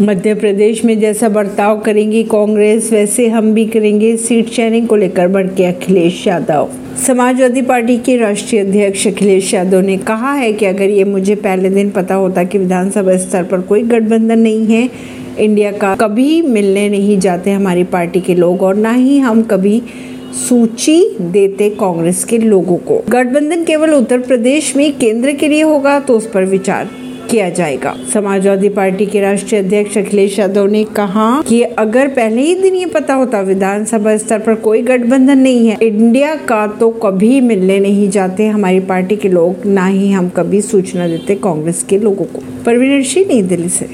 मध्य प्रदेश में जैसा बर्ताव करेंगी कांग्रेस, वैसे हम भी करेंगे सीट शेयरिंग को लेकर भड़के अखिलेश यादव। समाजवादी पार्टी के राष्ट्रीय अध्यक्ष अखिलेश यादव ने कहा है कि अगर ये मुझे पहले दिन पता होता कि विधानसभा स्तर पर कोई गठबंधन नहीं है, इंडिया का कभी मिलने नहीं जाते हमारी पार्टी के लोग और ना ही हम कभी सूची देते कांग्रेस के लोगों को। गठबंधन केवल उत्तर प्रदेश में केंद्र के लिए होगा तो उस पर विचार। किया जाएगा। समाजवादी पार्टी के राष्ट्रीय अध्यक्ष अखिलेश यादव ने कहा कि अगर पहले ही दिन ये पता होता, विधानसभा स्तर पर कोई गठबंधन नहीं है। इंडिया का तो कभी मिलने नहीं जाते हमारी पार्टी के लोग, ना ही हम कभी सूचना देते कांग्रेस के लोगों को। परवीन सिंह, नई दिल्ली से।